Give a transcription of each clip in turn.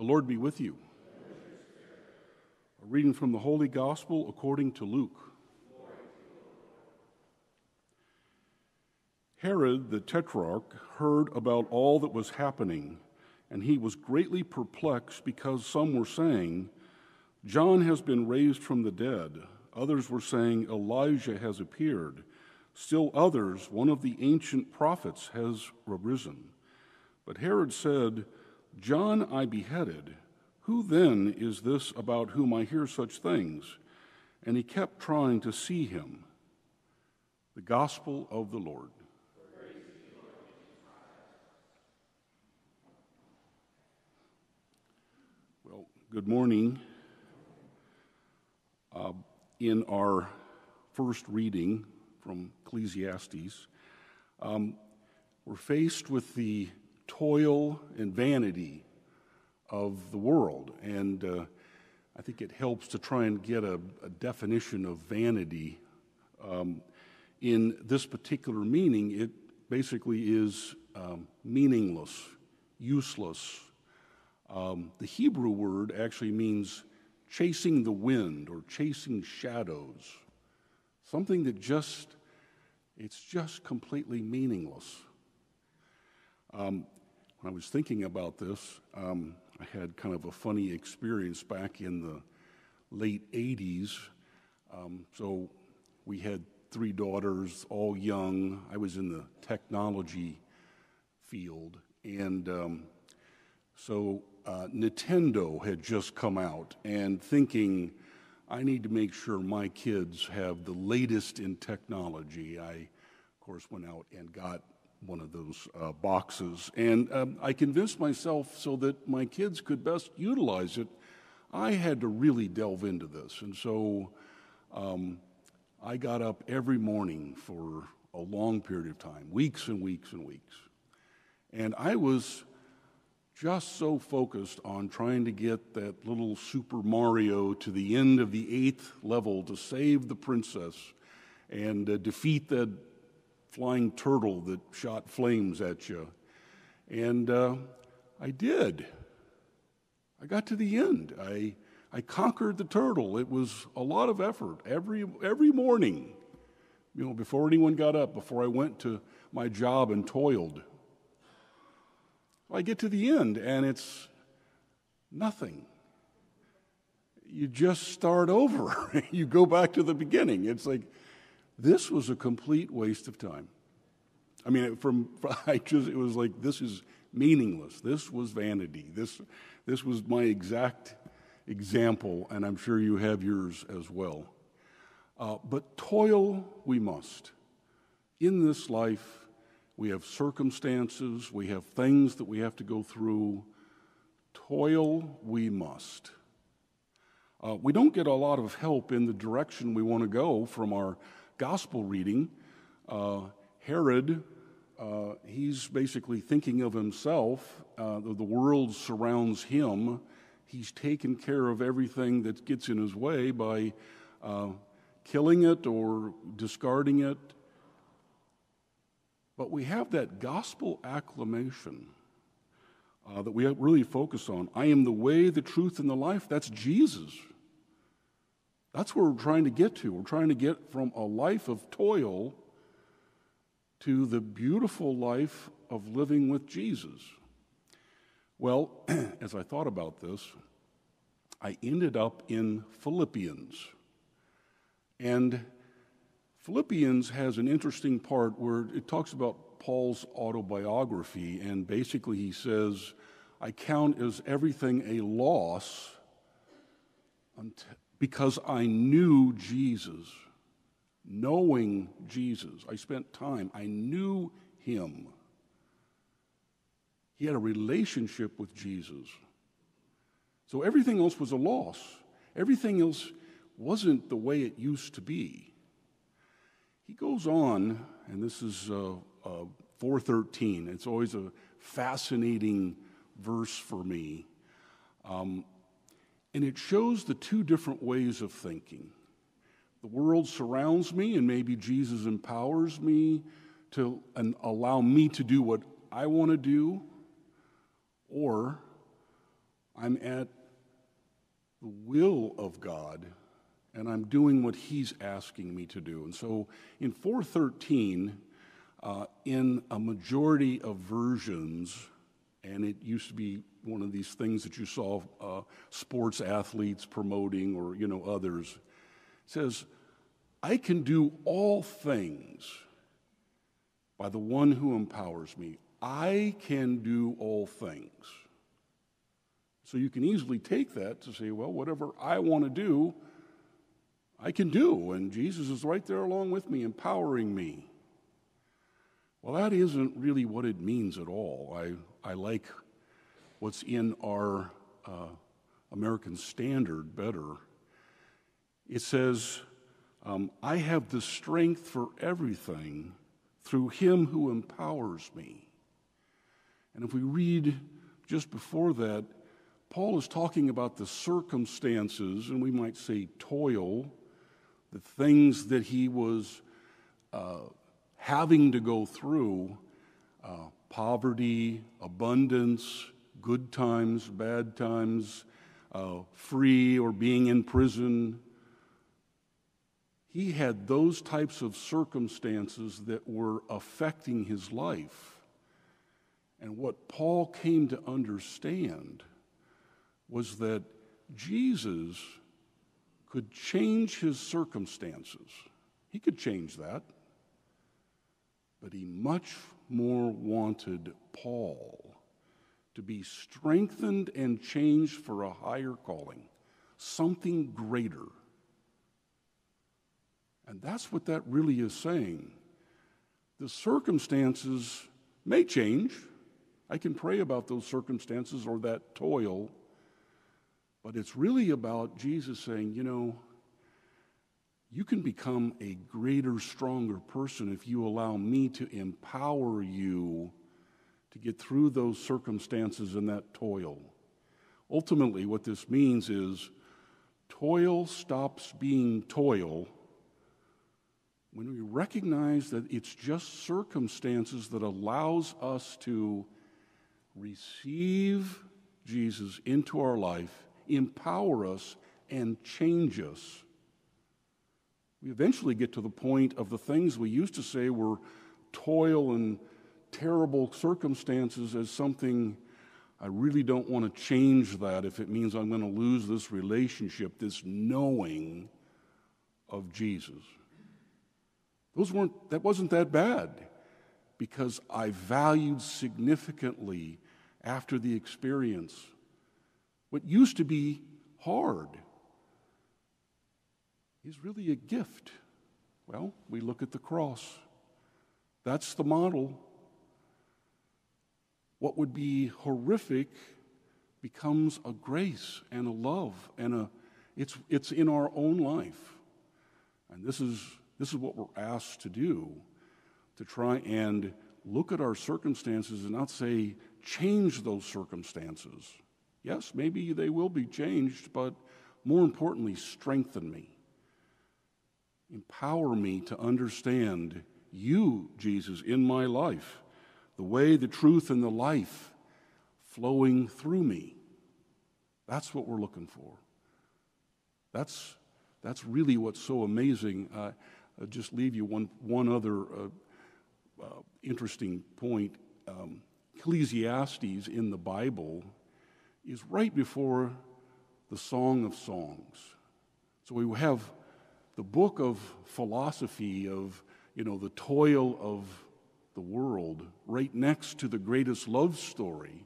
The Lord be with you. A reading from the Holy Gospel according to Luke. Herod the Tetrarch heard about all that was happening, and he was greatly perplexed because some were saying, John has been raised from the dead. Others were saying, Elijah has appeared. Still others, one of the ancient prophets has arisen. But Herod said, John I beheaded. Who then is this about whom I hear such things? And he kept trying to see him. The Gospel of the Lord. Well, good morning. Uh, in our first reading from Ecclesiastes, um, we're faced with the toil and vanity of the world. And uh, I think it helps to try and get a, a definition of vanity. Um, in this particular meaning, it basically is um, meaningless, useless. Um, the Hebrew word actually means chasing the wind or chasing shadows, something that just, it's just completely meaningless. Um, when I was thinking about this, um, I had kind of a funny experience back in the late 80s. Um, so we had three daughters, all young. I was in the technology field. And um, so uh, Nintendo had just come out, and thinking, I need to make sure my kids have the latest in technology, I, of course, went out and got one of those uh, boxes. And um, I convinced myself so that my kids could best utilize it, I had to really delve into this. And so um, I got up every morning for a long period of time, weeks and weeks and weeks. And I was just so focused on trying to get that little Super Mario to the end of the eighth level to save the princess and uh, defeat that flying turtle that shot flames at you. And uh, I did. I got to the end. I, I conquered the turtle. It was a lot of effort every, every morning, you know, before anyone got up, before I went to my job and toiled. I get to the end and it's nothing. You just start over. you go back to the beginning. It's like, this was a complete waste of time. I mean, from, I just, it was like, this is meaningless. This was vanity. This, this was my exact example, and I'm sure you have yours as well. Uh, but toil we must. In this life, we have circumstances, we have things that we have to go through. Toil we must. Uh, we don't get a lot of help in the direction we want to go from our gospel reading, uh, Herod, uh, he's basically thinking of himself. Uh, the, the world surrounds him. He's taken care of everything that gets in his way by uh, killing it or discarding it. But we have that gospel acclamation uh, that we really focus on. I am the way, the truth, and the life. That's Jesus. That's where we're trying to get to. We're trying to get from a life of toil to the beautiful life of living with Jesus. Well, as I thought about this, I ended up in Philippians. And Philippians has an interesting part where it talks about Paul's autobiography, and basically he says, I count as everything a loss because I knew Jesus. Knowing Jesus, I spent time, I knew him. He had a relationship with Jesus. So everything else was a loss. Everything else wasn't the way it used to be. He goes on, and this is uh, uh, 413. It's always a fascinating verse for me. Um, and it shows the two different ways of thinking. The world surrounds me, and maybe Jesus empowers me to and allow me to do what I want to do, or I'm at the will of God and I'm doing what He's asking me to do. And so in 413, uh, in a majority of versions, and it used to be one of these things that you saw uh, sports athletes promoting or you know others. Says i can do all things by the one who empowers me. I can do all things. So you can easily take that to say well whatever i want to do i can do and jesus is right there along with me empowering me. Well that isn't really what it means at all. I, I like what's in our uh, American Standard better. It says, um, I have the strength for everything through him who empowers me. And if we read just before that, Paul is talking about the circumstances, and we might say toil, the things that he was uh, having to go through uh, poverty, abundance, good times, bad times, uh, free or being in prison. He had those types of circumstances that were affecting his life. And what Paul came to understand was that Jesus could change his circumstances. He could change that. But he much more wanted Paul to be strengthened and changed for a higher calling, something greater. And that's what that really is saying. The circumstances may change. I can pray about those circumstances or that toil, but it's really about Jesus saying, you know, you can become a greater, stronger person if you allow me to empower you to get through those circumstances and that toil. Ultimately, what this means is toil stops being toil when we recognize that it's just circumstances that allows us to receive Jesus into our life, empower us, and change us. We eventually get to the point of the things we used to say were toil and terrible circumstances as something I really don't want to change that if it means I'm going to lose this relationship, this knowing of Jesus. Those weren't, that wasn't that bad because I valued significantly after the experience what used to be hard is really a gift. Well, we look at the cross. That's the model what would be horrific becomes a grace and a love and a it's it's in our own life and this is this is what we're asked to do to try and look at our circumstances and not say change those circumstances yes maybe they will be changed but more importantly strengthen me empower me to understand you jesus in my life the way, the truth, and the life flowing through me. That's what we're looking for. That's, that's really what's so amazing. I'll just leave you one, one other uh, uh, interesting point. Um, Ecclesiastes in the Bible is right before the Song of Songs. So we have the book of philosophy, of you know, the toil of the world right next to the greatest love story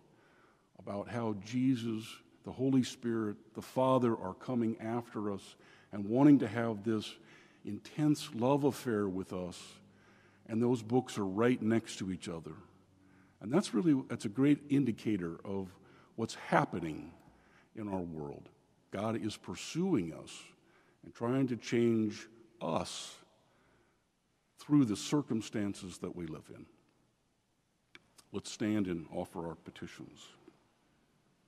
about how Jesus, the Holy Spirit, the Father are coming after us and wanting to have this intense love affair with us. And those books are right next to each other. And that's really that's a great indicator of what's happening in our world. God is pursuing us and trying to change us through the circumstances that we live in. Let's stand and offer our petitions.